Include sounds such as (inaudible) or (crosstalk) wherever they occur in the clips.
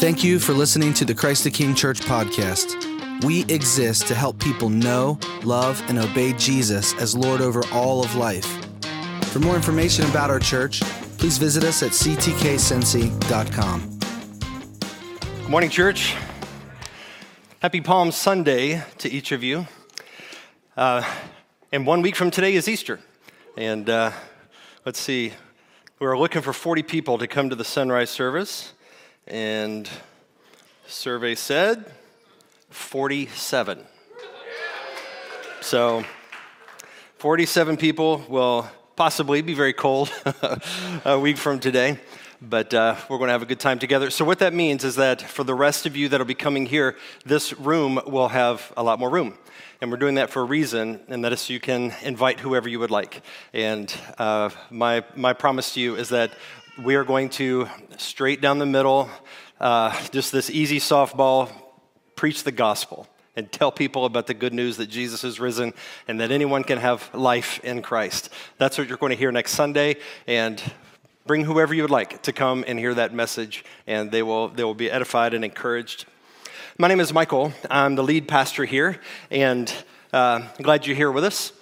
Thank you for listening to the Christ the King Church podcast. We exist to help people know, love, and obey Jesus as Lord over all of life. For more information about our church, please visit us at ctkcincy.com. Good morning, church. Happy Palm Sunday to each of you. Uh, and one week from today is Easter. And uh, let's see, we're looking for 40 people to come to the sunrise service. And survey said 47. So 47 people will possibly be very cold (laughs) a week from today, but uh, we're going to have a good time together. So, what that means is that for the rest of you that'll be coming here, this room will have a lot more room. And we're doing that for a reason, and that is so you can invite whoever you would like. And uh, my, my promise to you is that we are going to, straight down the middle, uh, just this easy softball, preach the gospel and tell people about the good news that Jesus is risen and that anyone can have life in Christ. That's what you're going to hear next Sunday. And bring whoever you would like to come and hear that message, and they will, they will be edified and encouraged. My name is Michael. I'm the lead pastor here, and uh, I'm glad you're here with us.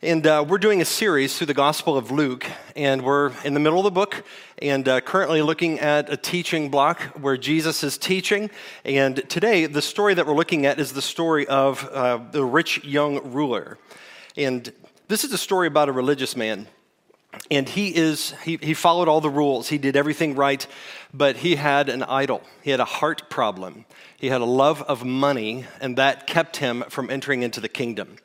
And uh, we're doing a series through the Gospel of Luke, and we're in the middle of the book, and uh, currently looking at a teaching block where Jesus is teaching. And today, the story that we're looking at is the story of uh, the rich young ruler. And this is a story about a religious man. And he is he, he followed all the rules. He did everything right, but he had an idol. He had a heart problem. He had a love of money, and that kept him from entering into the kingdom.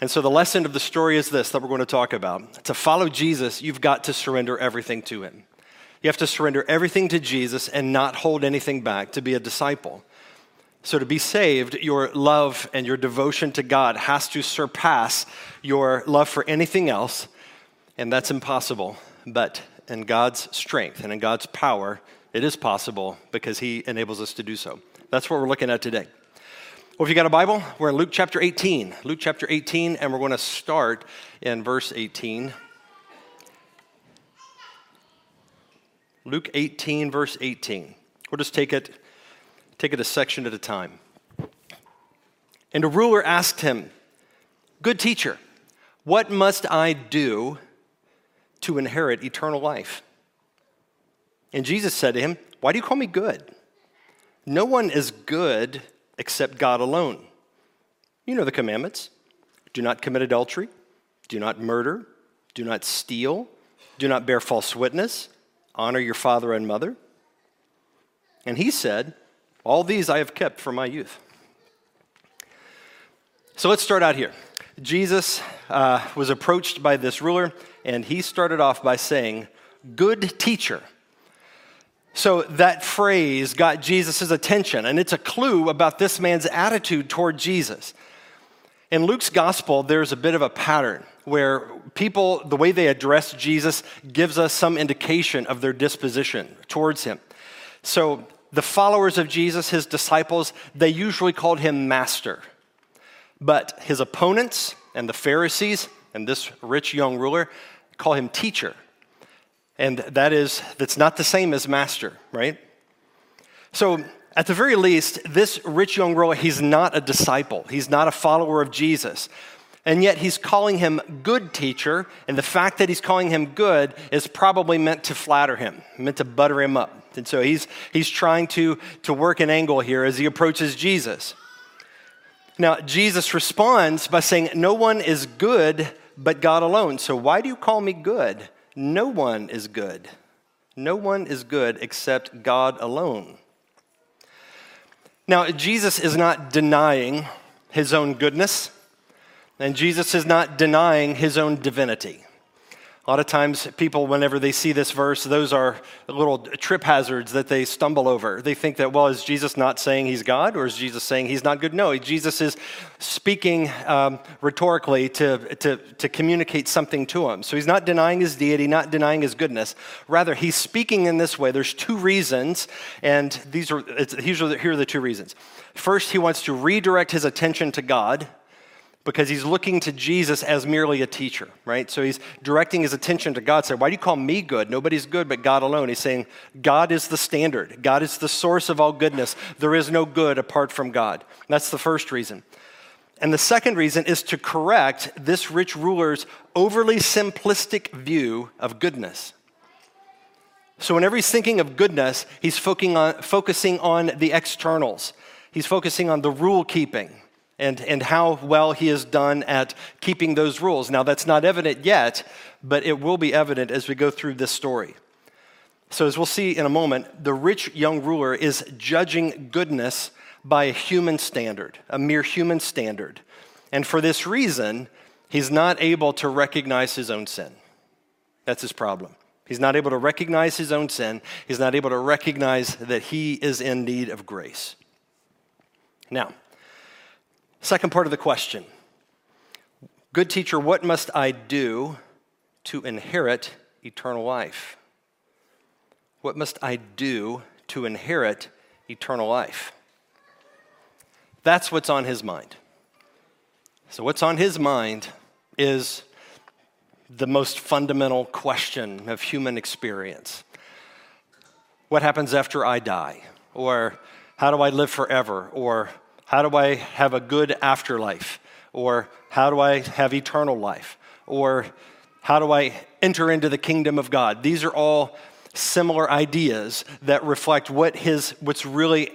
And so the lesson of the story is this that we're going to talk about. To follow Jesus, you've got to surrender everything to him. You have to surrender everything to Jesus and not hold anything back to be a disciple. So, to be saved, your love and your devotion to God has to surpass your love for anything else, and that's impossible. But in God's strength and in God's power, it is possible because He enables us to do so. That's what we're looking at today. Well, if you got a Bible, we're in Luke chapter 18. Luke chapter 18, and we're going to start in verse 18. Luke 18, verse 18. We'll just take it, take it a section at a time. And a ruler asked him, Good teacher, what must I do to inherit eternal life? And Jesus said to him, Why do you call me good? No one is good except God alone. You know the commandments do not commit adultery, do not murder, do not steal, do not bear false witness, honor your father and mother. And he said, All these I have kept from my youth. So let's start out here. Jesus uh, was approached by this ruler, and he started off by saying, Good teacher. So that phrase got Jesus' attention, and it's a clue about this man's attitude toward Jesus. In Luke's gospel, there's a bit of a pattern where people, the way they address Jesus, gives us some indication of their disposition towards him. So the followers of Jesus, his disciples, they usually called him master. But his opponents and the Pharisees and this rich young ruler call him teacher. And that is, that's not the same as master, right? So, at the very least, this rich young ruler, he's not a disciple. He's not a follower of Jesus. And yet he's calling him good teacher, and the fact that he's calling him good is probably meant to flatter him, meant to butter him up. And so he's, he's trying to, to work an angle here as he approaches Jesus. Now, Jesus responds by saying, No one is good but God alone. So why do you call me good? No one is good. No one is good except God alone. Now, Jesus is not denying his own goodness, and Jesus is not denying his own divinity. A lot of times, people, whenever they see this verse, those are little trip hazards that they stumble over. They think that, well, is Jesus not saying he's God or is Jesus saying he's not good? No, Jesus is speaking um, rhetorically to, to, to communicate something to him. So he's not denying his deity, not denying his goodness. Rather, he's speaking in this way. There's two reasons, and these are, here are the two reasons. First, he wants to redirect his attention to God because he's looking to Jesus as merely a teacher, right? So he's directing his attention to God, saying, Why do you call me good? Nobody's good but God alone. He's saying, God is the standard, God is the source of all goodness. There is no good apart from God. That's the first reason. And the second reason is to correct this rich ruler's overly simplistic view of goodness. So, whenever he's thinking of goodness, he's focusing on, focusing on the externals. He's focusing on the rule keeping and, and how well he has done at keeping those rules. Now, that's not evident yet, but it will be evident as we go through this story. So, as we'll see in a moment, the rich young ruler is judging goodness by a human standard, a mere human standard. And for this reason, he's not able to recognize his own sin. That's his problem. He's not able to recognize his own sin. He's not able to recognize that he is in need of grace. Now, second part of the question Good teacher, what must I do to inherit eternal life? What must I do to inherit eternal life? That's what's on his mind. So, what's on his mind is the most fundamental question of human experience What happens after I die? Or how do I live forever? Or how do I have a good afterlife? Or how do I have eternal life? Or how do I enter into the kingdom of God? These are all similar ideas that reflect what his, what's really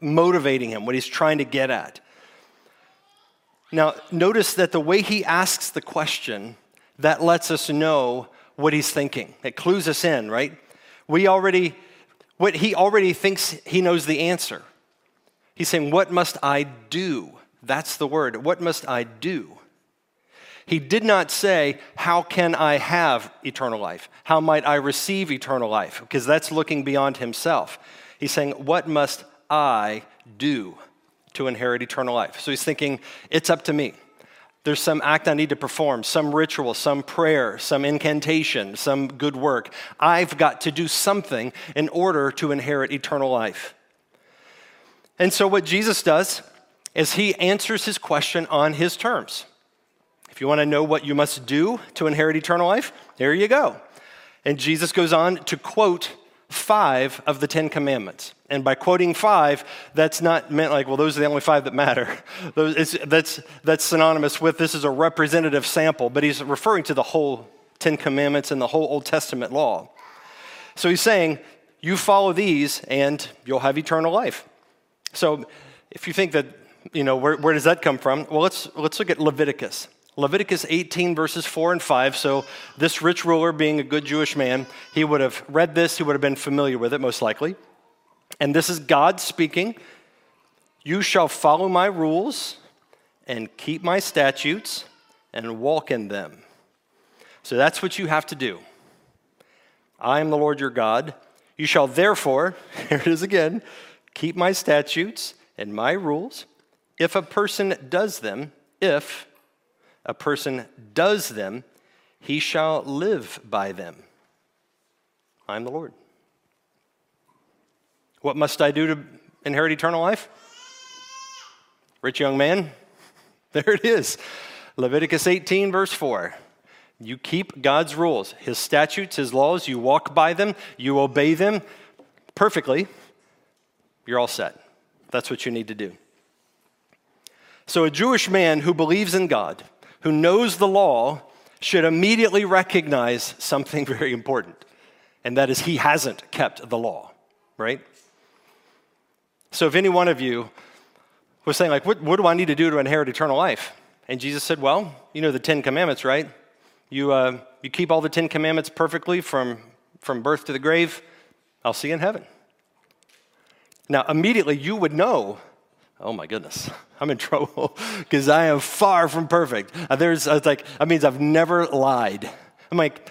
motivating him, what he's trying to get at. Now, notice that the way he asks the question, that lets us know what he's thinking. It clues us in, right? We already, what he already thinks he knows the answer. He's saying, What must I do? That's the word. What must I do? He did not say, How can I have eternal life? How might I receive eternal life? Because that's looking beyond himself. He's saying, What must I do to inherit eternal life? So he's thinking, It's up to me. There's some act I need to perform, some ritual, some prayer, some incantation, some good work. I've got to do something in order to inherit eternal life. And so, what Jesus does is he answers his question on his terms. If you want to know what you must do to inherit eternal life, there you go. And Jesus goes on to quote five of the Ten Commandments. And by quoting five, that's not meant like, well, those are the only five that matter. (laughs) that's, that's synonymous with this is a representative sample, but he's referring to the whole Ten Commandments and the whole Old Testament law. So he's saying, you follow these and you'll have eternal life. So if you think that, you know, where, where does that come from? Well, let's, let's look at Leviticus. Leviticus 18, verses 4 and 5. So, this rich ruler, being a good Jewish man, he would have read this, he would have been familiar with it, most likely. And this is God speaking You shall follow my rules and keep my statutes and walk in them. So, that's what you have to do. I am the Lord your God. You shall therefore, (laughs) here it is again, Keep my statutes and my rules. If a person does them, if a person does them, he shall live by them. I'm the Lord. What must I do to inherit eternal life? Rich young man, (laughs) there it is. Leviticus 18, verse 4. You keep God's rules, His statutes, His laws, you walk by them, you obey them perfectly, you're all set. That's what you need to do. So, a Jewish man who believes in God, who knows the law, should immediately recognize something (laughs) very important, and that is he hasn't kept the law, right? So, if any one of you was saying, like, what, what do I need to do to inherit eternal life? And Jesus said, well, you know the Ten Commandments, right? You, uh, you keep all the Ten Commandments perfectly from, from birth to the grave, I'll see you in heaven. Now, immediately you would know, oh my goodness, (laughs) I'm in trouble (laughs) because I am far from perfect. Uh, there's, I was like, that means I've never lied. I'm like,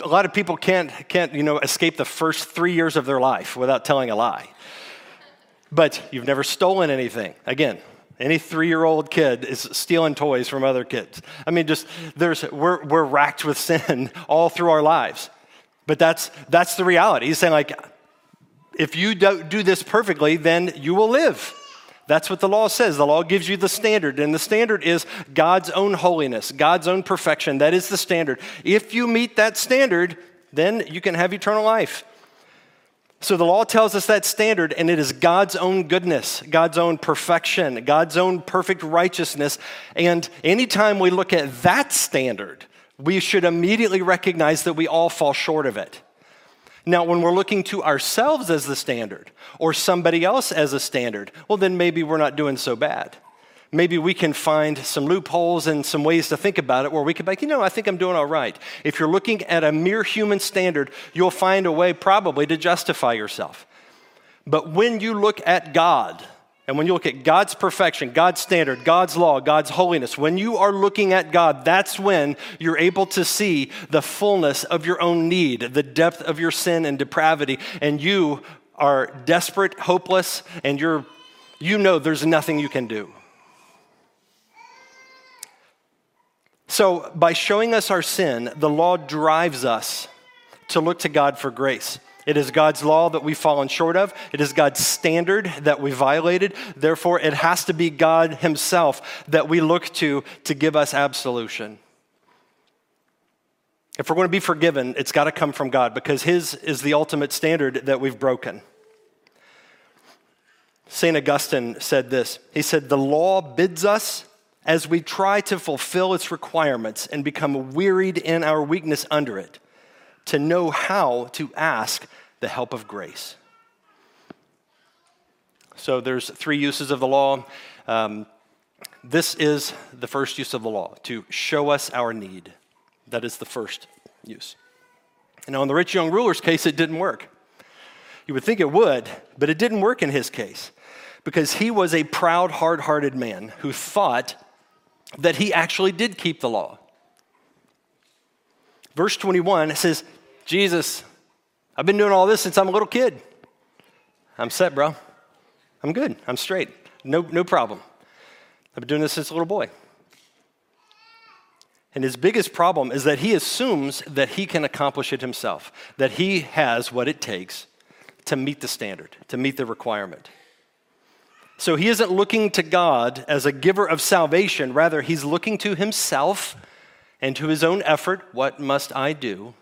a lot of people can't, can't, you know, escape the first three years of their life without telling a lie. But you've never stolen anything. Again, any three-year-old kid is stealing toys from other kids. I mean, just there's we're we're racked with sin (laughs) all through our lives. But that's that's the reality. He's saying like if you do, do this perfectly, then you will live. That's what the law says. The law gives you the standard, and the standard is God's own holiness, God's own perfection. That is the standard. If you meet that standard, then you can have eternal life. So the law tells us that standard, and it is God's own goodness, God's own perfection, God's own perfect righteousness. And anytime we look at that standard, we should immediately recognize that we all fall short of it. Now, when we're looking to ourselves as the standard or somebody else as a standard, well, then maybe we're not doing so bad. Maybe we can find some loopholes and some ways to think about it where we could be like, you know, I think I'm doing all right. If you're looking at a mere human standard, you'll find a way probably to justify yourself. But when you look at God, and when you look at God's perfection, God's standard, God's law, God's holiness, when you are looking at God, that's when you're able to see the fullness of your own need, the depth of your sin and depravity, and you are desperate, hopeless, and you're you know there's nothing you can do. So, by showing us our sin, the law drives us to look to God for grace. It is God's law that we've fallen short of. It is God's standard that we violated. Therefore, it has to be God Himself that we look to to give us absolution. If we're going to be forgiven, it's got to come from God because His is the ultimate standard that we've broken. St. Augustine said this He said, The law bids us as we try to fulfill its requirements and become wearied in our weakness under it to know how to ask the help of grace. So there's three uses of the law. Um, this is the first use of the law to show us our need. That is the first use. Now, in the rich young ruler's case, it didn't work. You would think it would, but it didn't work in his case because he was a proud, hard hearted man who thought that he actually did keep the law. Verse 21 says, Jesus, I've been doing all this since I'm a little kid. I'm set, bro. I'm good. I'm straight. No, no problem. I've been doing this since a little boy. And his biggest problem is that he assumes that he can accomplish it himself, that he has what it takes to meet the standard, to meet the requirement. So he isn't looking to God as a giver of salvation, rather, he's looking to himself and to his own effort. What must I do?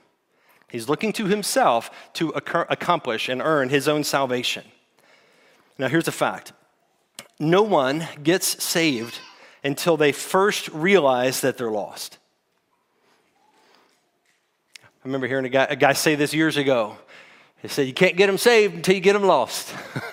He's looking to himself to accomplish and earn his own salvation. Now, here's a fact no one gets saved until they first realize that they're lost. I remember hearing a guy, a guy say this years ago. He said, You can't get them saved until you get them lost. (laughs)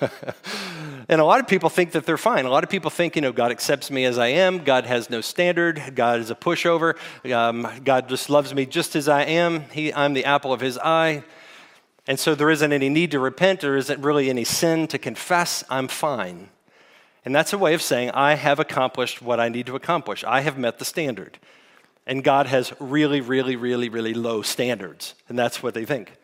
And a lot of people think that they're fine. A lot of people think, you know, God accepts me as I am. God has no standard. God is a pushover. Um, God just loves me just as I am. He, I'm the apple of his eye. And so there isn't any need to repent. There isn't really any sin to confess. I'm fine. And that's a way of saying, I have accomplished what I need to accomplish. I have met the standard. And God has really, really, really, really low standards. And that's what they think.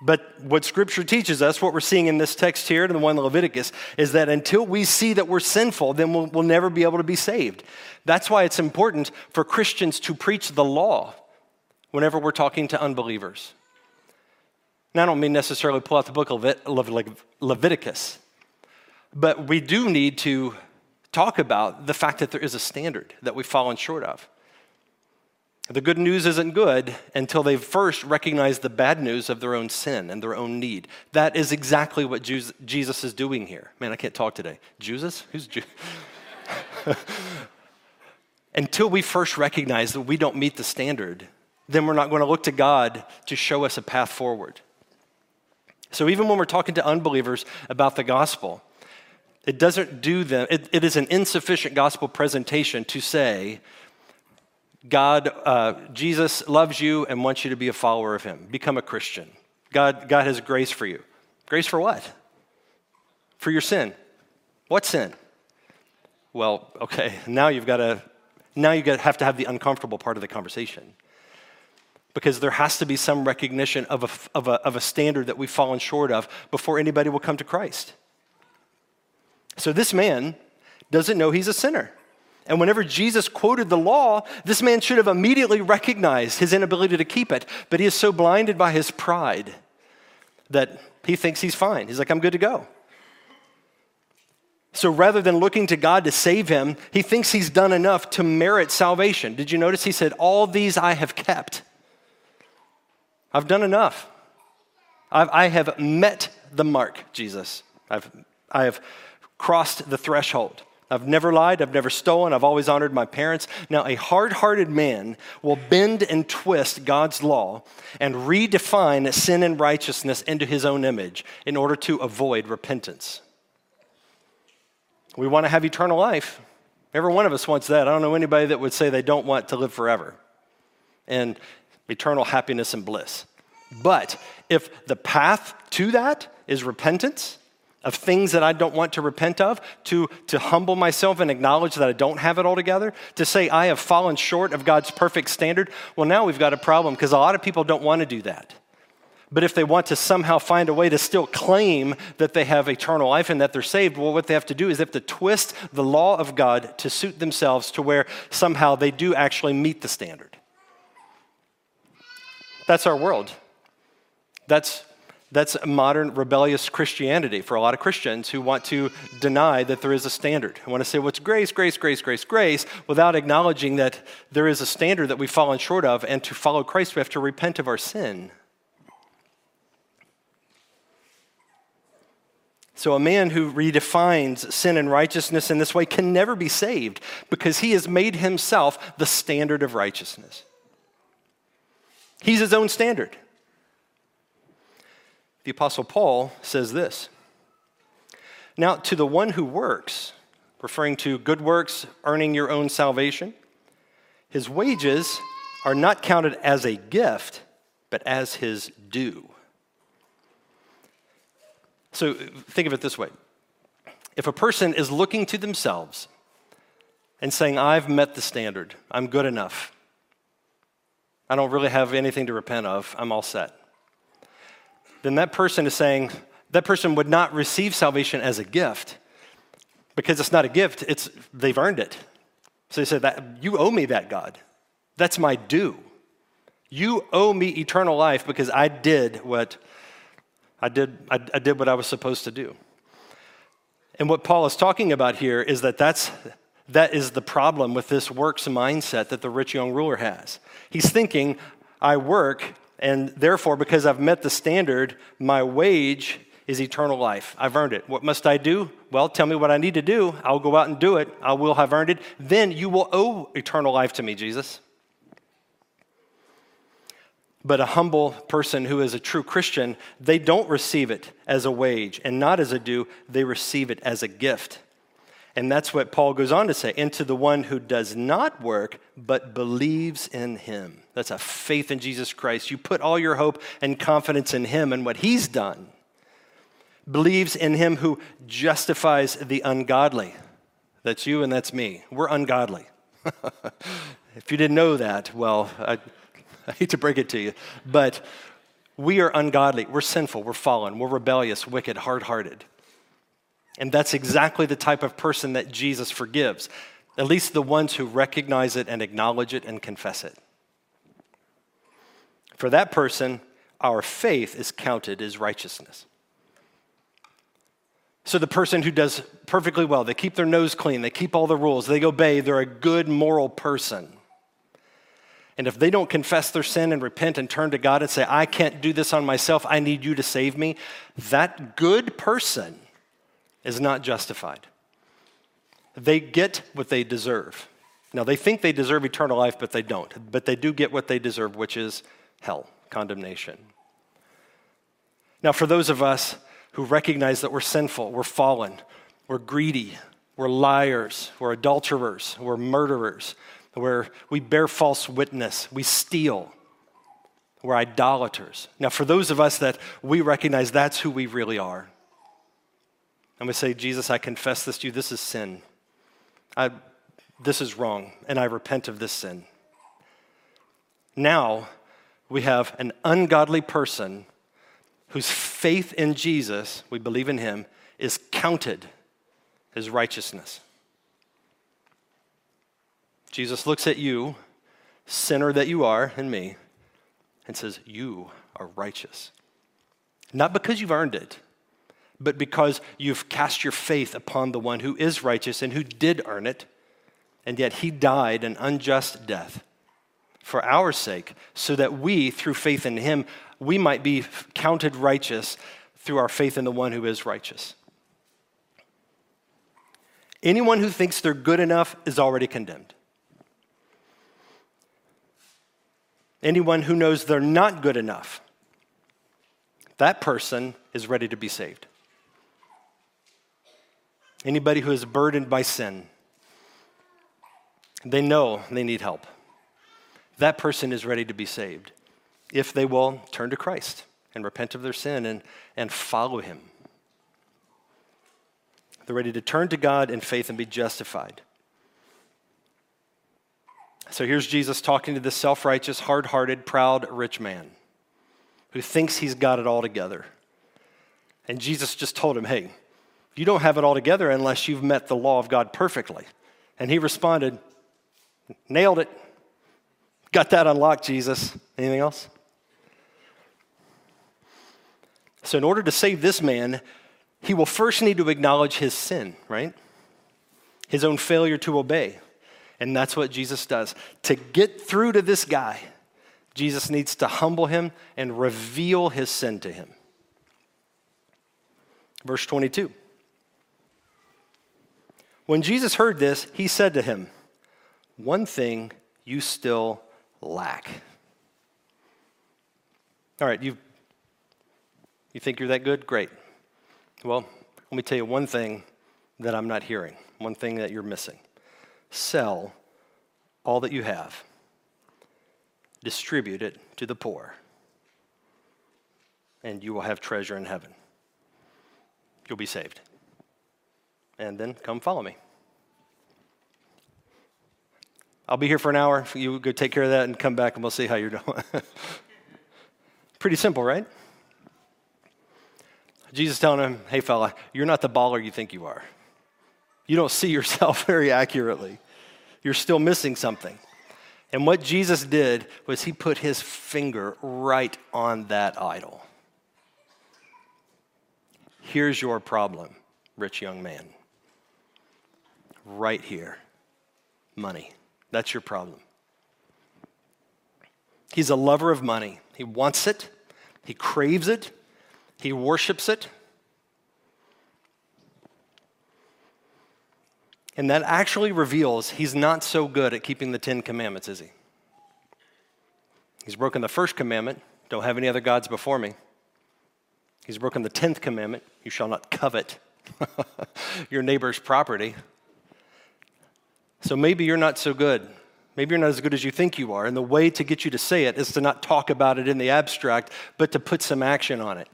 But what Scripture teaches us, what we're seeing in this text here, and the one in Leviticus, is that until we see that we're sinful, then we'll, we'll never be able to be saved. That's why it's important for Christians to preach the law whenever we're talking to unbelievers. Now, I don't mean necessarily pull out the book of Leviticus, but we do need to talk about the fact that there is a standard that we've fallen short of. The good news isn't good until they've first recognize the bad news of their own sin and their own need. That is exactly what Jesus is doing here. Man, I can't talk today. Jesus? Who's Jesus? (laughs) until we first recognize that we don't meet the standard, then we're not going to look to God to show us a path forward. So even when we're talking to unbelievers about the gospel, it doesn't do them, it, it is an insufficient gospel presentation to say, God, uh, Jesus loves you and wants you to be a follower of him. Become a Christian. God, God has grace for you. Grace for what? For your sin. What sin? Well, okay, (laughs) now you've got to now you have to have the uncomfortable part of the conversation. Because there has to be some recognition of a, of, a, of a standard that we've fallen short of before anybody will come to Christ. So this man doesn't know he's a sinner. And whenever Jesus quoted the law, this man should have immediately recognized his inability to keep it. But he is so blinded by his pride that he thinks he's fine. He's like, I'm good to go. So rather than looking to God to save him, he thinks he's done enough to merit salvation. Did you notice he said, All these I have kept? I've done enough. I've, I have met the mark, Jesus. I've, I have crossed the threshold. I've never lied. I've never stolen. I've always honored my parents. Now, a hard hearted man will bend and twist God's law and redefine sin and righteousness into his own image in order to avoid repentance. We want to have eternal life. Every one of us wants that. I don't know anybody that would say they don't want to live forever and eternal happiness and bliss. But if the path to that is repentance, of things that I don't want to repent of, to, to humble myself and acknowledge that I don't have it all together, to say I have fallen short of God's perfect standard, well, now we've got a problem because a lot of people don't want to do that. But if they want to somehow find a way to still claim that they have eternal life and that they're saved, well, what they have to do is they have to twist the law of God to suit themselves to where somehow they do actually meet the standard. That's our world. That's that's modern rebellious Christianity for a lot of Christians who want to deny that there is a standard. I want to say what's grace, grace, grace, grace, grace, without acknowledging that there is a standard that we've fallen short of, and to follow Christ, we have to repent of our sin. So, a man who redefines sin and righteousness in this way can never be saved because he has made himself the standard of righteousness. He's his own standard. The Apostle Paul says this. Now, to the one who works, referring to good works, earning your own salvation, his wages are not counted as a gift, but as his due. So think of it this way. If a person is looking to themselves and saying, I've met the standard, I'm good enough, I don't really have anything to repent of, I'm all set then that person is saying that person would not receive salvation as a gift because it's not a gift, it's they've earned it. So they said that you owe me that God. That's my due. You owe me eternal life because I did what I did I, I did what I was supposed to do. And what Paul is talking about here is that that's that is the problem with this works mindset that the rich young ruler has. He's thinking, I work and therefore, because I've met the standard, my wage is eternal life. I've earned it. What must I do? Well, tell me what I need to do. I'll go out and do it. I will have earned it. Then you will owe eternal life to me, Jesus. But a humble person who is a true Christian, they don't receive it as a wage and not as a due, they receive it as a gift. And that's what Paul goes on to say and to the one who does not work, but believes in him. That's a faith in Jesus Christ. You put all your hope and confidence in him and what he's done. Believes in him who justifies the ungodly. That's you and that's me. We're ungodly. (laughs) if you didn't know that, well, I, I hate to break it to you, but we are ungodly. We're sinful. We're fallen. We're rebellious, wicked, hard hearted. And that's exactly the type of person that Jesus forgives, at least the ones who recognize it and acknowledge it and confess it. For that person, our faith is counted as righteousness. So the person who does perfectly well, they keep their nose clean, they keep all the rules, they obey, they're a good moral person. And if they don't confess their sin and repent and turn to God and say, I can't do this on myself, I need you to save me, that good person is not justified. They get what they deserve. Now, they think they deserve eternal life, but they don't. But they do get what they deserve, which is hell, condemnation. Now, for those of us who recognize that we're sinful, we're fallen, we're greedy, we're liars, we're adulterers, we're murderers, where we bear false witness, we steal, we're idolaters. Now, for those of us that we recognize that's who we really are, and we say, Jesus, I confess this to you. This is sin. I, this is wrong, and I repent of this sin. Now we have an ungodly person whose faith in Jesus, we believe in him, is counted as righteousness. Jesus looks at you, sinner that you are, and me, and says, You are righteous. Not because you've earned it, but because you've cast your faith upon the one who is righteous and who did earn it, and yet he died an unjust death for our sake, so that we, through faith in him, we might be counted righteous through our faith in the one who is righteous. Anyone who thinks they're good enough is already condemned. Anyone who knows they're not good enough, that person is ready to be saved. Anybody who is burdened by sin, they know they need help. That person is ready to be saved if they will turn to Christ and repent of their sin and, and follow him. They're ready to turn to God in faith and be justified. So here's Jesus talking to this self righteous, hard hearted, proud, rich man who thinks he's got it all together. And Jesus just told him, hey, you don't have it all together unless you've met the law of God perfectly. And he responded, nailed it. Got that unlocked, Jesus. Anything else? So, in order to save this man, he will first need to acknowledge his sin, right? His own failure to obey. And that's what Jesus does. To get through to this guy, Jesus needs to humble him and reveal his sin to him. Verse 22. When Jesus heard this, he said to him, One thing you still lack. All right, you you think you're that good? Great. Well, let me tell you one thing that I'm not hearing, one thing that you're missing. Sell all that you have, distribute it to the poor, and you will have treasure in heaven. You'll be saved. And then come follow me. I'll be here for an hour. You go take care of that and come back and we'll see how you're doing. (laughs) Pretty simple, right? Jesus telling him, hey, fella, you're not the baller you think you are. You don't see yourself (laughs) very accurately. You're still missing something. And what Jesus did was he put his finger right on that idol. Here's your problem, rich young man. Right here money. That's your problem. He's a lover of money. He wants it, he craves it, he worships it. And that actually reveals he's not so good at keeping the Ten Commandments, is he? He's broken the first commandment don't have any other gods before me. He's broken the tenth commandment you shall not covet (laughs) your neighbor's property. So maybe you're not so good. Maybe you're not as good as you think you are. And the way to get you to say it is to not talk about it in the abstract, but to put some action on it.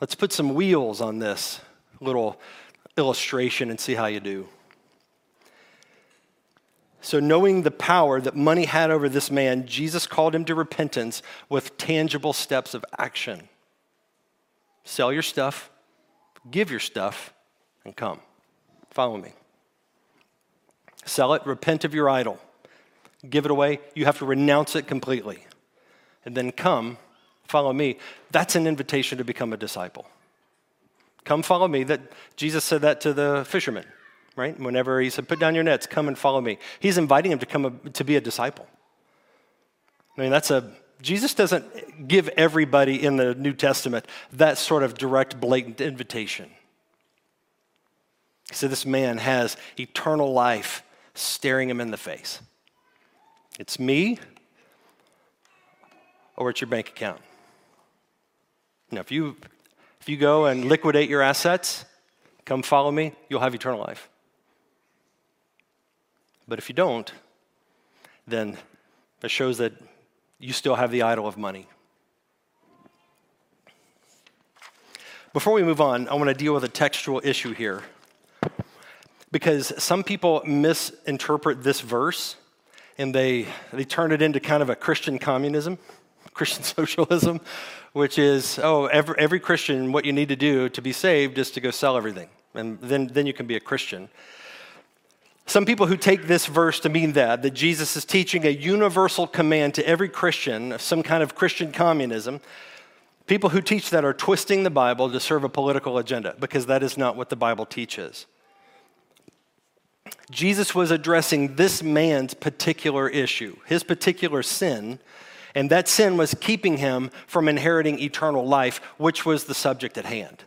Let's put some wheels on this little illustration and see how you do. So, knowing the power that money had over this man, Jesus called him to repentance with tangible steps of action. Sell your stuff, give your stuff, and come. Follow me. Sell it, repent of your idol, give it away. You have to renounce it completely. And then come follow me, that's an invitation to become a disciple. Come follow me. That Jesus said that to the fishermen, right? Whenever he said, "Put down your nets, come and follow me." He's inviting him to come a, to be a disciple. I mean, that's a Jesus doesn't give everybody in the New Testament that sort of direct, blatant invitation. He said, This man has eternal life staring him in the face. It's me or it's your bank account. Now, if you, if you go and liquidate your assets, come follow me, you'll have eternal life. But if you don't, then it shows that you still have the idol of money. Before we move on, I want to deal with a textual issue here. Because some people misinterpret this verse and they, they turn it into kind of a Christian communism. (laughs) Christian socialism, which is, oh, every, every Christian, what you need to do to be saved is to go sell everything. And then, then you can be a Christian. Some people who take this verse to mean that, that Jesus is teaching a universal command to every Christian, of some kind of Christian communism, People who teach that are twisting the Bible to serve a political agenda because that is not what the Bible teaches. Jesus was addressing this man's particular issue, his particular sin, and that sin was keeping him from inheriting eternal life, which was the subject at hand.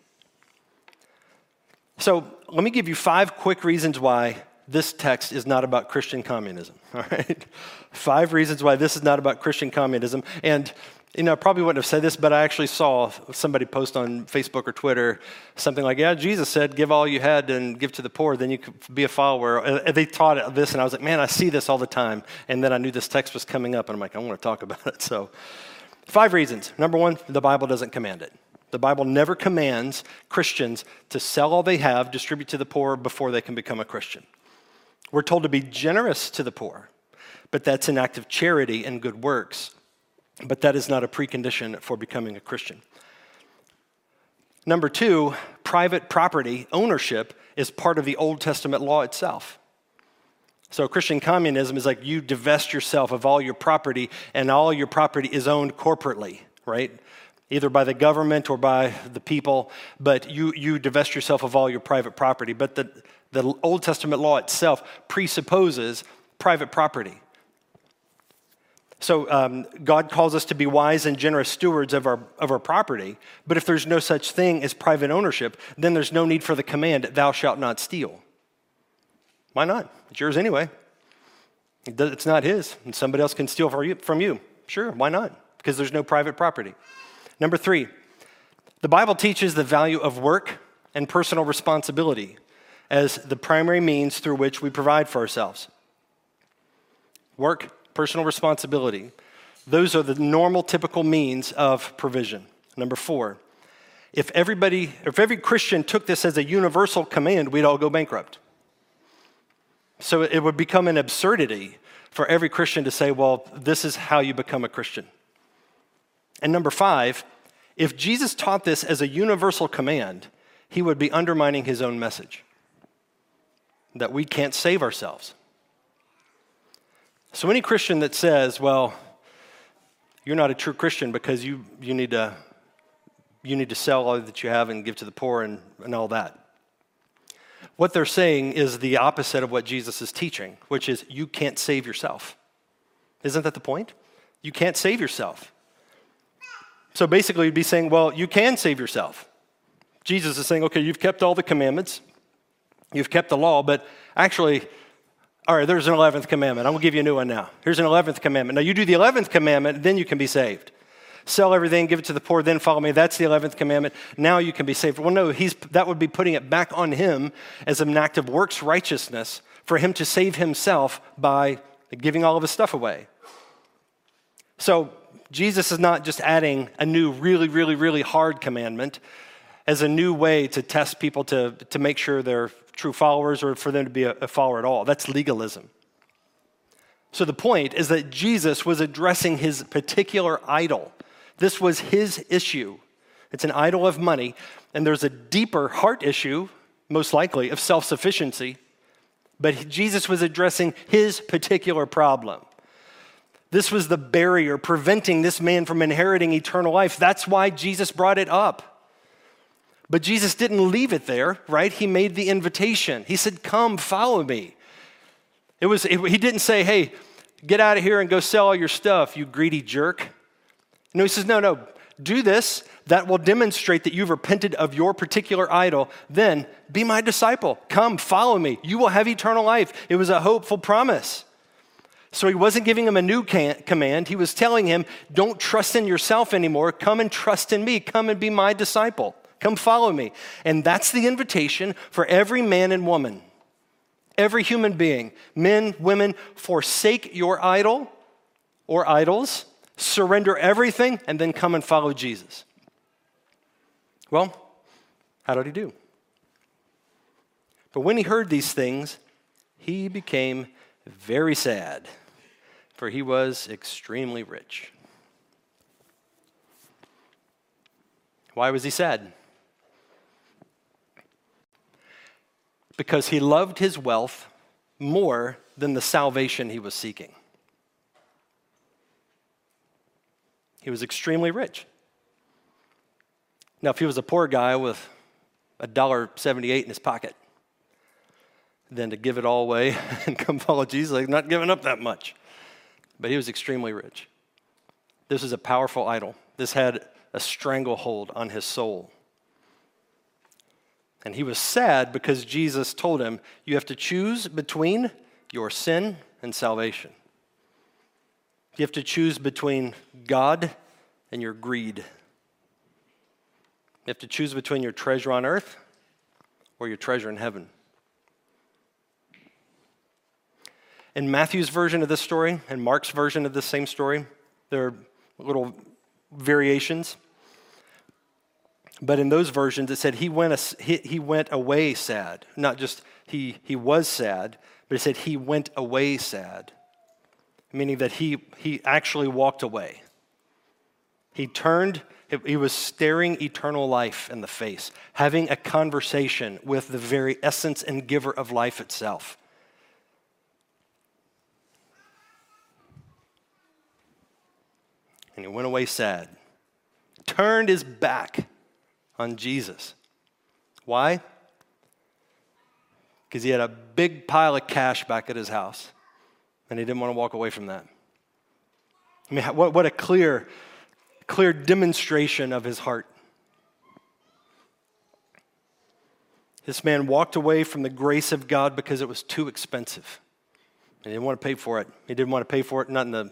So, let me give you five quick reasons why this text is not about Christian communism, (laughs) all right? Five reasons why this is not about Christian communism. And you know, I probably wouldn't have said this, but I actually saw somebody post on Facebook or Twitter something like, Yeah, Jesus said, give all you had and give to the poor, then you could be a follower. And they taught this, and I was like, Man, I see this all the time. And then I knew this text was coming up, and I'm like, I want to talk about it. So, five reasons. Number one, the Bible doesn't command it. The Bible never commands Christians to sell all they have, distribute to the poor before they can become a Christian. We're told to be generous to the poor, but that's an act of charity and good works but that is not a precondition for becoming a Christian. Number two, private property ownership is part of the Old Testament law itself. So, Christian communism is like you divest yourself of all your property, and all your property is owned corporately, right? Either by the government or by the people, but you, you divest yourself of all your private property. But the, the Old Testament law itself presupposes private property. So um, God calls us to be wise and generous stewards of our, of our property. But if there's no such thing as private ownership, then there's no need for the command, thou shalt not steal. Why not? It's yours anyway. It's not his, and somebody else can steal from you. Sure, why not? Because there's no private property. Number three, the Bible teaches the value of work and personal responsibility as the primary means through which we provide for ourselves. Work personal responsibility. Those are the normal, typical means of provision. Number four, if everybody, if every Christian took this as a universal command, we'd all go bankrupt. So it would become an absurdity for every Christian to say, well, this is how you become a Christian. And number five, if Jesus taught this as a universal command, he would be undermining his own message that we can't save ourselves. So, any Christian that says, well, you're not a true Christian because you, you, need, to, you need to sell all that you have and give to the poor and, and all that. What they're saying is the opposite of what Jesus is teaching, which is you can't save yourself. Isn't that the point? You can't save yourself. So basically, you'd be saying, well, you can save yourself. Jesus is saying, okay, you've kept all the commandments, you've kept the law, but actually, all right, there's an 11th commandment. I'm going to give you a new one now. Here's an 11th commandment. Now, you do the 11th commandment, then you can be saved. Sell everything, give it to the poor, then follow me. That's the 11th commandment. Now you can be saved. Well, no, he's, that would be putting it back on him as an act of works righteousness for him to save himself by giving all of his stuff away. So, Jesus is not just adding a new, really, really, really hard commandment as a new way to test people to, to make sure they're true followers or for them to be a, a follower at all. That's legalism. So the point is that Jesus was addressing his particular idol. This was his issue. It's an idol of money, and there's a deeper heart issue, most likely, of self sufficiency. But Jesus was addressing his particular problem. This was the barrier preventing this man from inheriting eternal life. That's why Jesus brought it up. But Jesus didn't leave it there, right? He made the invitation. He said, Come, follow me. It was, it, he didn't say, Hey, get out of here and go sell all your stuff, you greedy jerk. No, he says, No, no, do this. That will demonstrate that you've repented of your particular idol. Then be my disciple. Come, follow me. You will have eternal life. It was a hopeful promise. So he wasn't giving him a new command. He was telling him, Don't trust in yourself anymore. Come and trust in me. Come and be my disciple. Come follow me. And that's the invitation for every man and woman, every human being. Men, women, forsake your idol or idols, surrender everything, and then come and follow Jesus. Well, how did he do? But when he heard these things, he became very sad, for he was extremely rich. Why was he sad? Because he loved his wealth more than the salvation he was seeking. He was extremely rich. Now, if he was a poor guy with a dollar seventy-eight in his pocket, then to give it all away (laughs) and come follow Jesus, like not giving up that much. But he was extremely rich. This is a powerful idol. This had a stranglehold on his soul. And he was sad because Jesus told him, You have to choose between your sin and salvation. You have to choose between God and your greed. You have to choose between your treasure on earth or your treasure in heaven. In Matthew's version of this story and Mark's version of the same story, there are little variations. But in those versions, it said he went, he, he went away sad. Not just he, he was sad, but it said he went away sad, meaning that he, he actually walked away. He turned, he was staring eternal life in the face, having a conversation with the very essence and giver of life itself. And he went away sad, turned his back on Jesus. Why? Because he had a big pile of cash back at his house, and he didn't want to walk away from that. I mean, what, what a clear, clear demonstration of his heart. This man walked away from the grace of God because it was too expensive. He didn't want to pay for it. He didn't want to pay for it, not in the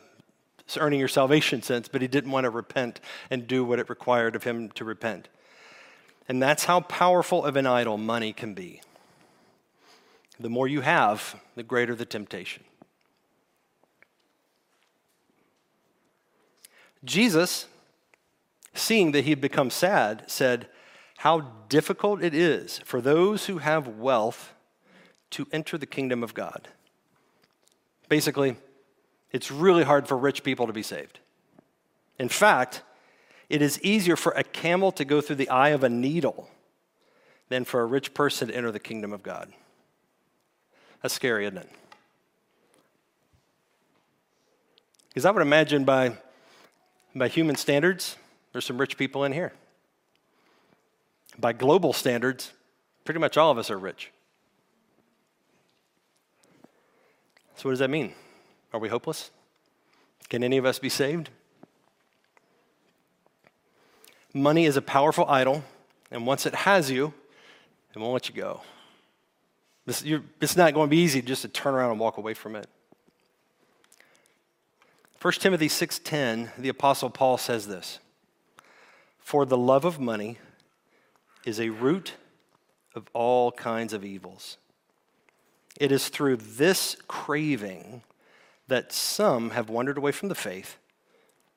earning your salvation sense, but he didn't want to repent and do what it required of him to repent. And that's how powerful of an idol money can be. The more you have, the greater the temptation. Jesus, seeing that he had become sad, said, How difficult it is for those who have wealth to enter the kingdom of God. Basically, it's really hard for rich people to be saved. In fact, it is easier for a camel to go through the eye of a needle than for a rich person to enter the kingdom of God. That's scary, isn't it? Because I would imagine by, by human standards, there's some rich people in here. By global standards, pretty much all of us are rich. So, what does that mean? Are we hopeless? Can any of us be saved? Money is a powerful idol, and once it has you, it won't let you go. This, it's not going to be easy just to turn around and walk away from it. 1 Timothy 6:10, the apostle Paul says this: "For the love of money is a root of all kinds of evils. It is through this craving that some have wandered away from the faith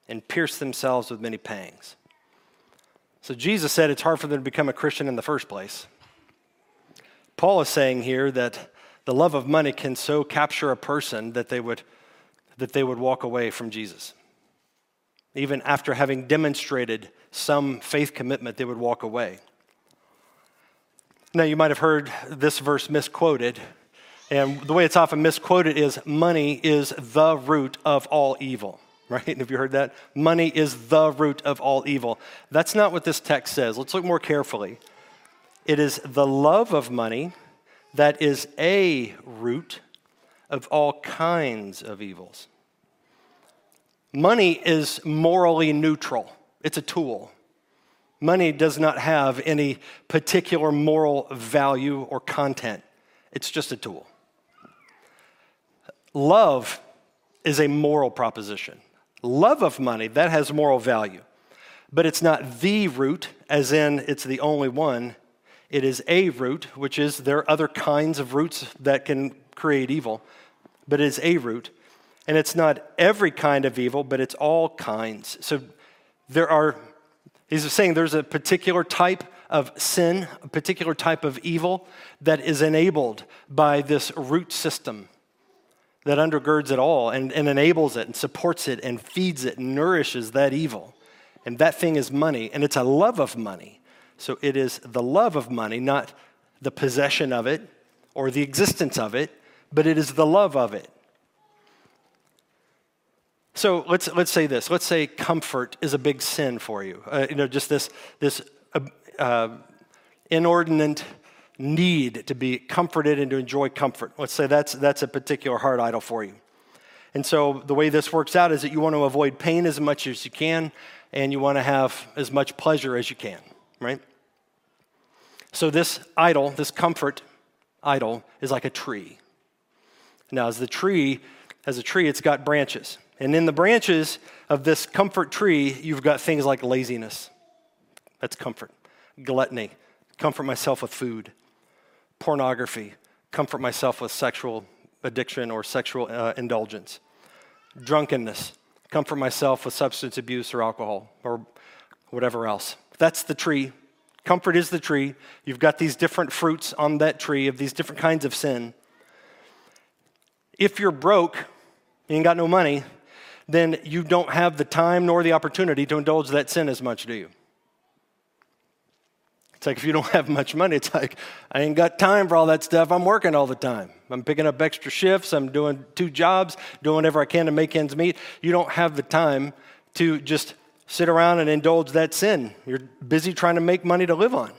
and pierced themselves with many pangs." So Jesus said it's hard for them to become a Christian in the first place. Paul is saying here that the love of money can so capture a person that they would, that they would walk away from Jesus. Even after having demonstrated some faith commitment, they would walk away. Now, you might have heard this verse misquoted, and the way it's often misquoted is money is the root of all evil right? Have you heard that? Money is the root of all evil. That's not what this text says. Let's look more carefully. It is the love of money that is a root of all kinds of evils. Money is morally neutral, it's a tool. Money does not have any particular moral value or content, it's just a tool. Love is a moral proposition love of money, that has moral value. But it's not the root, as in it's the only one. It is a root, which is there are other kinds of roots that can create evil, but it is a root. And it's not every kind of evil, but it's all kinds. So there are, he's saying there's a particular type of sin, a particular type of evil that is enabled by this root system that undergirds it all and, and enables it and supports it and feeds it and nourishes that evil. And that thing is money, and it's a love of money. So it is the love of money, not the possession of it or the existence of it, but it is the love of it. So let's, let's say this. Let's say comfort is a big sin for you. Uh, you know, just this, this uh, uh, inordinate need to be comforted and to enjoy comfort. Let's say that's, that's a particular heart idol for you. And so the way this works out is that you want to avoid pain as much as you can, and you want to have as much pleasure as you can, right? So this idol, this comfort idol, is like a tree. Now, as the tree, as a tree, it's got branches. And in the branches of this comfort tree, you've got things like laziness. That's comfort. Gluttony. Comfort myself with food. Pornography. Comfort myself with sexual addiction or sexual uh, indulgence. Drunkenness. Comfort myself with substance abuse or alcohol or whatever else. That's the tree. Comfort is the tree. You've got these different fruits on that tree of these different kinds of sin. If you're broke, you ain't got no money, then you don't have the time nor the opportunity to indulge that sin as much, do you? It's like if you don't have much money, it's like, I ain't got time for all that stuff. I'm working all the time. I'm picking up extra shifts. I'm doing two jobs, doing whatever I can to make ends meet. You don't have the time to just sit around and indulge that sin. You're busy trying to make money to live on.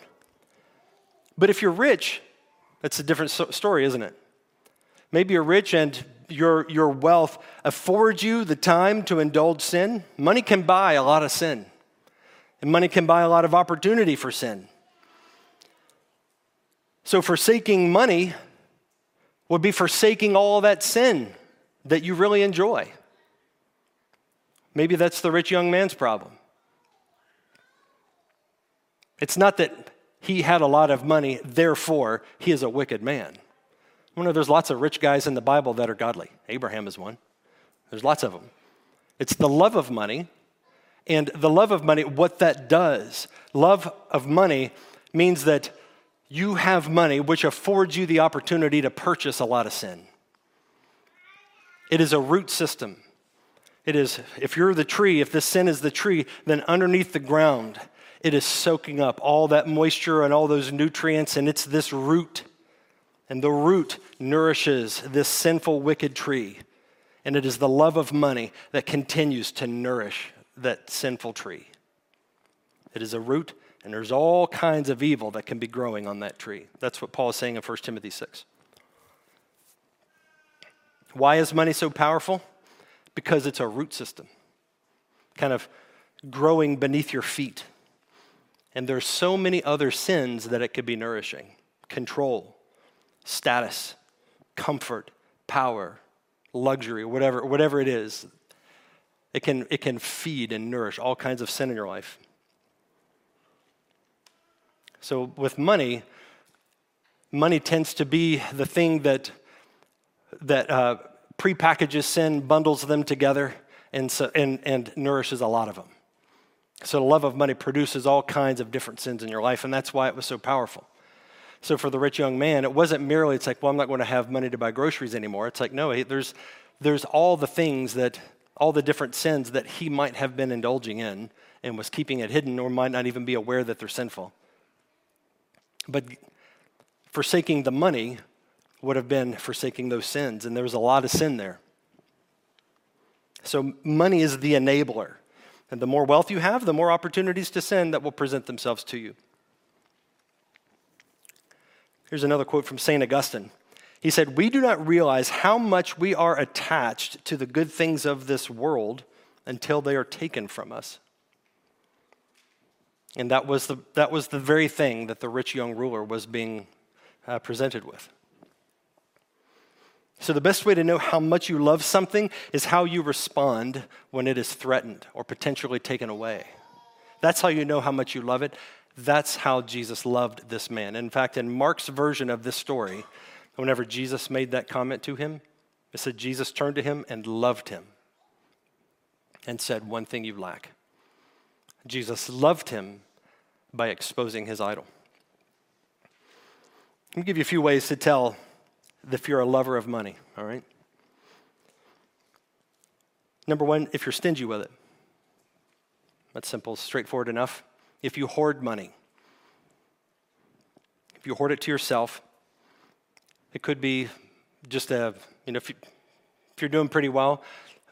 But if you're rich, that's a different story, isn't it? Maybe you're rich and your, your wealth affords you the time to indulge sin. Money can buy a lot of sin, and money can buy a lot of opportunity for sin. So, forsaking money would be forsaking all that sin that you really enjoy. Maybe that's the rich young man's problem. It's not that he had a lot of money, therefore, he is a wicked man. You know, there's lots of rich guys in the Bible that are godly. Abraham is one. There's lots of them. It's the love of money. And the love of money, what that does, love of money means that you have money which affords you the opportunity to purchase a lot of sin. It is a root system. It is, if you're the tree, if this sin is the tree, then underneath the ground, it is soaking up all that moisture and all those nutrients, and it's this root and the root nourishes this sinful, wicked tree. And it is the love of money that continues to nourish that sinful tree. It is a root, and there's all kinds of evil that can be growing on that tree. That's what Paul is saying in 1 Timothy 6. Why is money so powerful? Because it's a root system, kind of growing beneath your feet. And there's so many other sins that it could be nourishing control, status, comfort, power, luxury, whatever, whatever it is. It can, it can feed and nourish all kinds of sin in your life. So, with money, money tends to be the thing that, that uh, prepackages sin, bundles them together, and, so, and, and nourishes a lot of them. So, the love of money produces all kinds of different sins in your life, and that's why it was so powerful. So for the rich young man, it wasn't merely, it's like, well, I'm not going to have money to buy groceries anymore. It's like, no, there's, there's all the things that, all the different sins that he might have been indulging in and was keeping it hidden or might not even be aware that they're sinful. But forsaking the money would have been forsaking those sins, and there was a lot of sin there. So money is the enabler. And the more wealth you have, the more opportunities to sin that will present themselves to you. Here's another quote from St. Augustine. He said, We do not realize how much we are attached to the good things of this world until they are taken from us. And that was the, that was the very thing that the rich young ruler was being uh, presented with. So, the best way to know how much you love something is how you respond when it is threatened or potentially taken away. That's how you know how much you love it. That's how Jesus loved this man. In fact, in Mark's version of this story, whenever Jesus made that comment to him, it said Jesus turned to him and loved him and said, One thing you lack. Jesus loved him by exposing his idol. Let me give you a few ways to tell if you're a lover of money, all right? Number one, if you're stingy with it. That's simple, straightforward enough if you hoard money. If you hoard it to yourself, it could be just a, you know, if, you, if you're doing pretty well,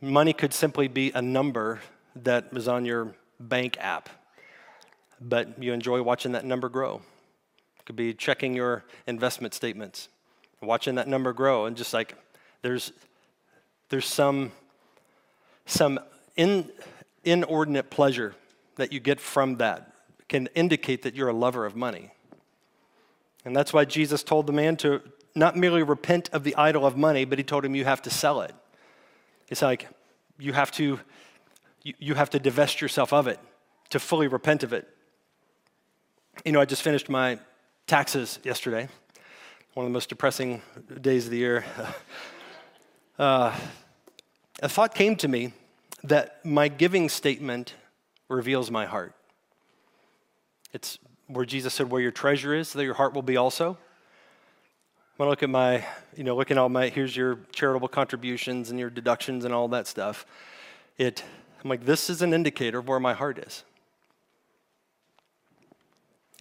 money could simply be a number that was on your bank app. But you enjoy watching that number grow. It could be checking your investment statements, watching that number grow, and just like there's there's some some in, inordinate pleasure that you get from that can indicate that you're a lover of money. And that's why Jesus told the man to not merely repent of the idol of money, but he told him you have to sell it. It's like you have to you, you have to divest yourself of it to fully repent of it. You know, I just finished my taxes yesterday, one of the most depressing days of the year. (laughs) Uh, a thought came to me that my giving statement reveals my heart. It's where Jesus said, Where your treasure is, there your heart will be also. i When I look at my, you know, looking at all my, here's your charitable contributions and your deductions and all that stuff, it, I'm like, this is an indicator of where my heart is.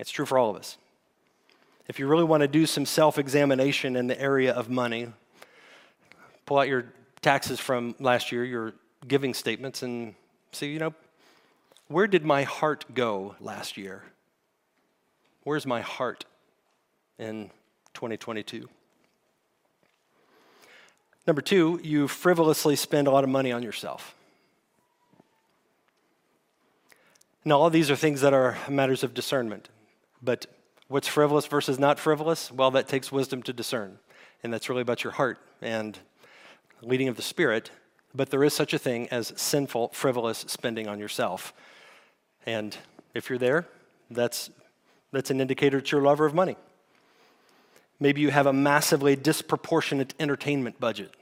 It's true for all of us. If you really want to do some self examination in the area of money, pull out your taxes from last year, your giving statements, and see, you know, where did my heart go last year? Where's my heart in 2022? Number two, you frivolously spend a lot of money on yourself. Now, all these are things that are matters of discernment. But what's frivolous versus not frivolous? Well, that takes wisdom to discern. And that's really about your heart and leading of the Spirit. But there is such a thing as sinful, frivolous spending on yourself. And if you're there, that's, that's an indicator that you're a lover of money. Maybe you have a massively disproportionate entertainment budget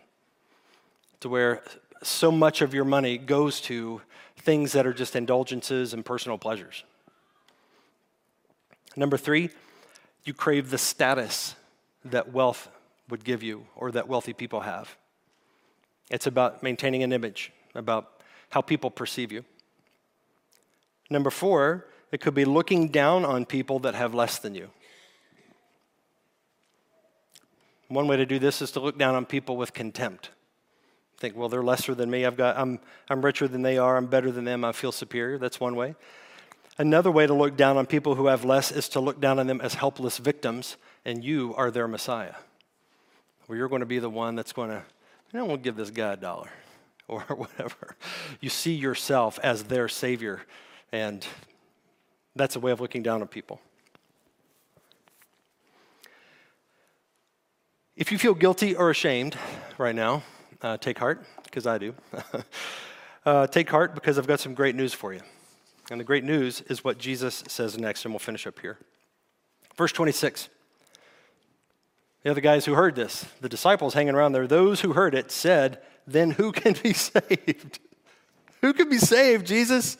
to where so much of your money goes to things that are just indulgences and personal pleasures. Number three, you crave the status that wealth would give you or that wealthy people have. It's about maintaining an image, about how people perceive you. Number four, it could be looking down on people that have less than you. One way to do this is to look down on people with contempt. Think, well, they're lesser than me. I've got, I'm, I'm richer than they are. I'm better than them. I feel superior. That's one way. Another way to look down on people who have less is to look down on them as helpless victims, and you are their Messiah. Where you're going to be the one that's going to, you know, we'll give this guy a dollar (laughs) or whatever. You see yourself as their Savior, and that's a way of looking down on people. If you feel guilty or ashamed right now, uh, take heart, because I do. (laughs) uh, take heart because I've got some great news for you. And the great news is what Jesus says next, and we'll finish up here. Verse 26. The other guys who heard this, the disciples hanging around there, those who heard it said, Then who can be (laughs) saved? who can be saved, Jesus?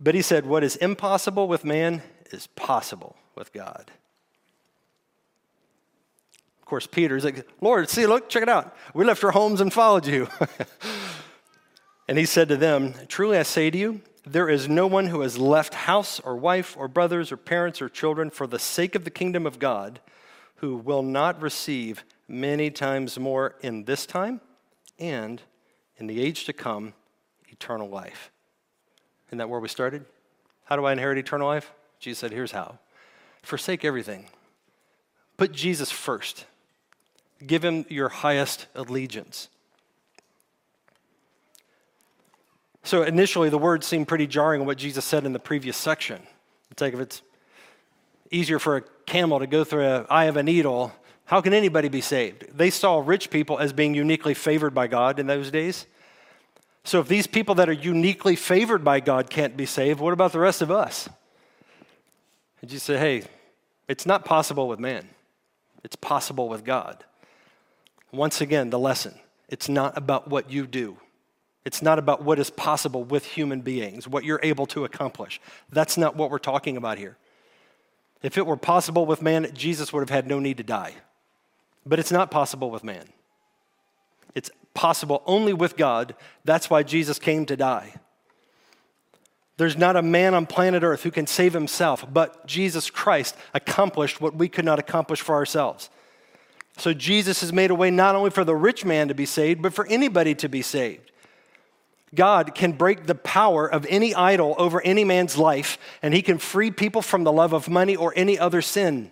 But he said, What is impossible with man is possible with God. Of course, Peter's like, Lord, see, look, check it out. We left our homes and followed you. (laughs) and he said to them, Truly I say to you, there is no one who has left house or wife or brothers or parents or children for the sake of the kingdom of God who will not receive many times more in this time and in the age to come eternal life. Isn't that where we started? How do I inherit eternal life? Jesus said, Here's how forsake everything, put Jesus first, give him your highest allegiance. So initially, the words seem pretty jarring what Jesus said in the previous section. It's like if it's easier for a camel to go through an eye of a needle, how can anybody be saved? They saw rich people as being uniquely favored by God in those days. So if these people that are uniquely favored by God can't be saved, what about the rest of us? And you say, hey, it's not possible with man, it's possible with God. Once again, the lesson it's not about what you do. It's not about what is possible with human beings, what you're able to accomplish. That's not what we're talking about here. If it were possible with man, Jesus would have had no need to die. But it's not possible with man. It's possible only with God. That's why Jesus came to die. There's not a man on planet Earth who can save himself, but Jesus Christ accomplished what we could not accomplish for ourselves. So Jesus has made a way not only for the rich man to be saved, but for anybody to be saved. God can break the power of any idol over any man's life, and he can free people from the love of money or any other sin.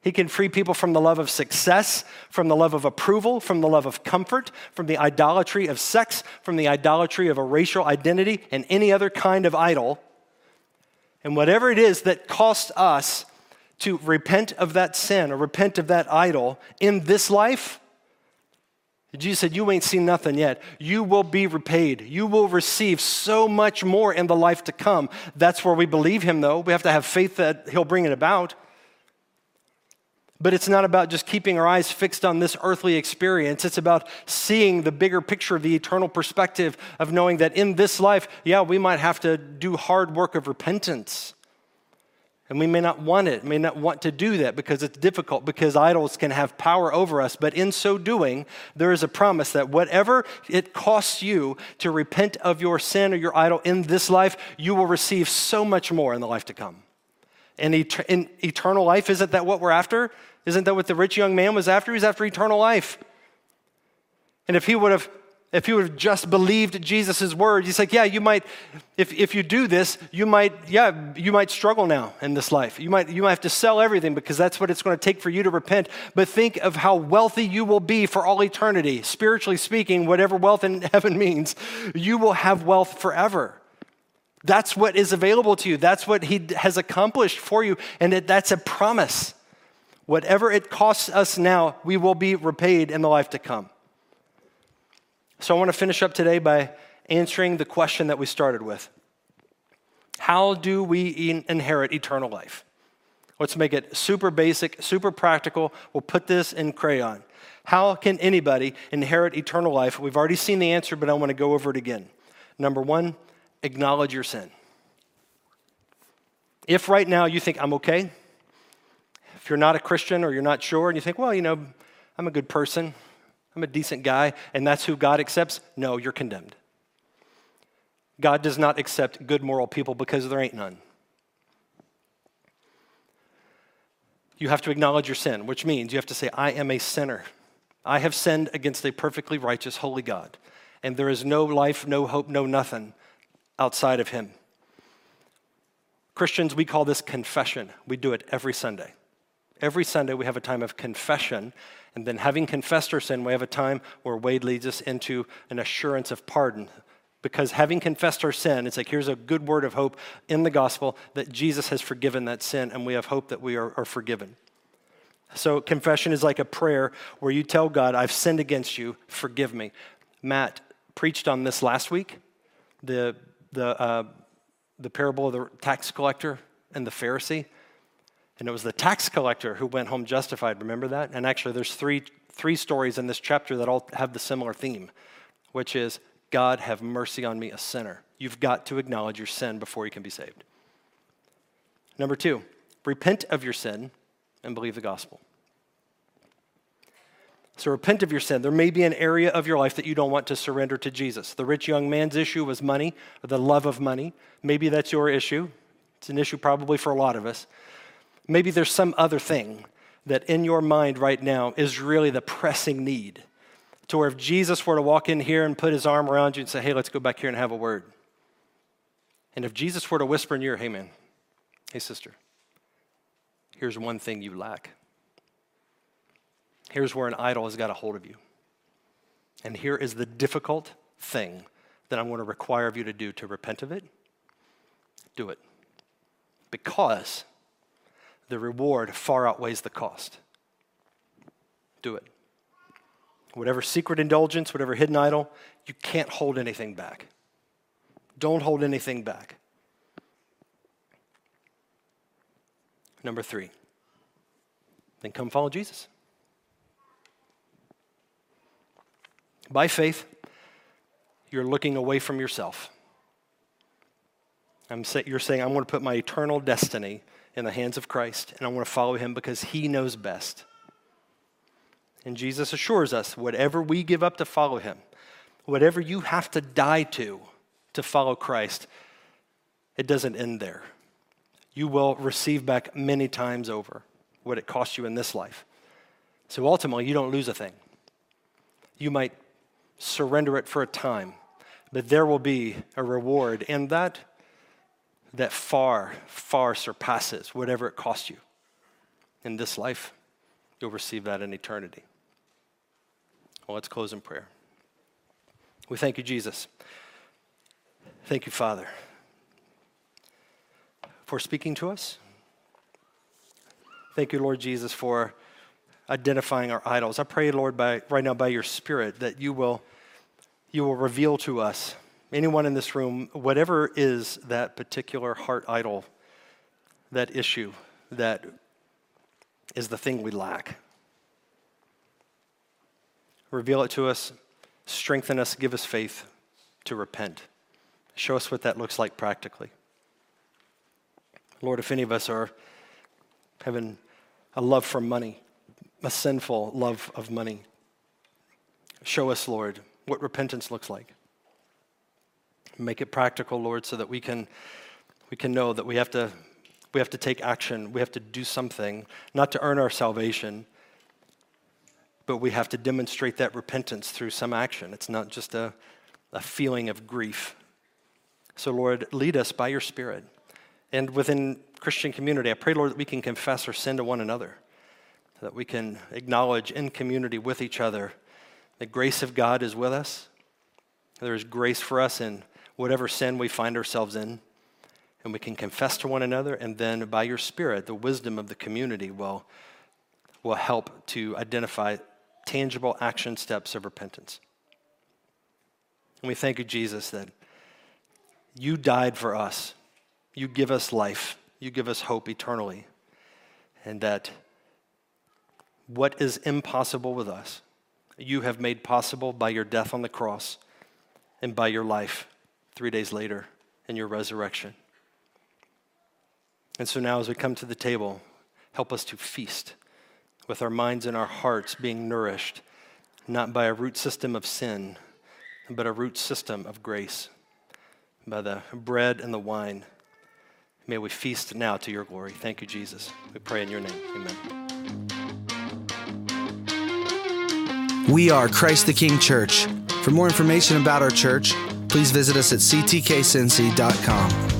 He can free people from the love of success, from the love of approval, from the love of comfort, from the idolatry of sex, from the idolatry of a racial identity, and any other kind of idol. And whatever it is that costs us to repent of that sin or repent of that idol in this life, Jesus said, You ain't seen nothing yet. You will be repaid. You will receive so much more in the life to come. That's where we believe him, though. We have to have faith that he'll bring it about. But it's not about just keeping our eyes fixed on this earthly experience. It's about seeing the bigger picture the eternal perspective of knowing that in this life, yeah, we might have to do hard work of repentance. And we may not want it, may not want to do that because it's difficult, because idols can have power over us. But in so doing, there is a promise that whatever it costs you to repent of your sin or your idol in this life, you will receive so much more in the life to come. And in eternal life, isn't that what we're after? Isn't that what the rich young man was after? He was after eternal life. And if he would have if you would have just believed Jesus' word, he's like, yeah, you might, if, if you do this, you might, yeah, you might struggle now in this life. You might, you might have to sell everything because that's what it's going to take for you to repent. But think of how wealthy you will be for all eternity. Spiritually speaking, whatever wealth in (laughs) heaven means, you will have wealth forever. That's what is available to you. That's what he has accomplished for you. And that's a promise. Whatever it costs us now, we will be repaid in the life to come. So I want to finish up today by answering the question that we started with How do we inherit eternal life? Let's make it super basic, super practical. We'll put this in crayon. How can anybody inherit eternal life? We've already seen the answer, but I want to go over it again. Number one, acknowledge your sin. If right now you think, I'm okay, if you're not a Christian or you're not sure and you think, well, you know, I'm a good person, I'm a decent guy, and that's who God accepts, no, you're condemned. God does not accept good moral people because there ain't none. You have to acknowledge your sin, which means you have to say, I am a sinner. I have sinned against a perfectly righteous, holy God. And there is no life, no hope, no nothing outside of Him. Christians, we call this confession. We do it every Sunday. Every Sunday, we have a time of confession. And then, having confessed our sin, we have a time where Wade leads us into an assurance of pardon. Because having confessed our sin, it's like here's a good word of hope in the gospel that Jesus has forgiven that sin, and we have hope that we are, are forgiven. So, confession is like a prayer where you tell God, I've sinned against you, forgive me. Matt preached on this last week the, the, uh, the parable of the tax collector and the Pharisee. And it was the tax collector who went home justified. Remember that? And actually, there's three, three stories in this chapter that all have the similar theme, which is God, have mercy on me, a sinner. You've got to acknowledge your sin before you can be saved. Number two, repent of your sin and believe the gospel. So repent of your sin. There may be an area of your life that you don't want to surrender to Jesus. The rich young man's issue was money, the love of money. Maybe that's your issue. It's an issue probably for a lot of us. Maybe there's some other thing that in your mind right now is really the pressing need. To where if Jesus were to walk in here and put his arm around you and say, hey, let's go back here and have a word. And if Jesus were to whisper in your ear, hey, man, hey, sister, here's one thing you lack. Here's where an idol has got a hold of you. And here is the difficult thing that I'm going to require of you to do to repent of it. Do it. Because the reward far outweighs the cost. Do it. Whatever secret indulgence, whatever hidden idol, you can't hold anything back. Don't hold anything back. Number three, then come follow Jesus. By faith, you're looking away from yourself. I'm say, you're saying, I'm going to put my eternal destiny in the hands of Christ, and I want to follow him because he knows best. And Jesus assures us whatever we give up to follow him, whatever you have to die to to follow Christ, it doesn't end there. You will receive back many times over what it cost you in this life. So ultimately, you don't lose a thing. You might surrender it for a time, But there will be a reward, and that, that far, far surpasses whatever it costs you. In this life, you'll receive that in eternity. Well, let's close in prayer. We thank you, Jesus. Thank you, Father, for speaking to us. Thank you, Lord Jesus, for identifying our idols. I pray, Lord, by, right now by your Spirit, that you will, you will reveal to us, anyone in this room, whatever is that particular heart idol, that issue, that is the thing we lack. Reveal it to us, strengthen us, give us faith to repent. Show us what that looks like practically. Lord, if any of us are having a love for money, a sinful love of money, show us, Lord, what repentance looks like. Make it practical, Lord, so that we can, we can know that we have, to, we have to take action. We have to do something, not to earn our salvation, but we have to demonstrate that repentance through some action. It's not just a, a feeling of grief. So, Lord, lead us by your Spirit. And within Christian community, I pray, Lord, that we can confess our sin to one another, that we can acknowledge in community with each other the grace of God is with us. There is grace for us in whatever sin we find ourselves in. And we can confess to one another, and then by your Spirit, the wisdom of the community will, will help to identify tangible action steps of repentance. And we thank you, Jesus, that you died for us. You give us life. You give us hope eternally. And that what is impossible with us, you have made possible by your death on the cross and by your life three days later in your resurrection. And so now, as we come to the table, help us to feast with our minds and our hearts being nourished, not by a root system of sin, but a root system of grace, by the bread and the wine. May we feast now to your glory. Thank you, Jesus. We pray in your name. Amen. We are Christ the King Church. For more information about our church, please visit us at ctkcincy.com.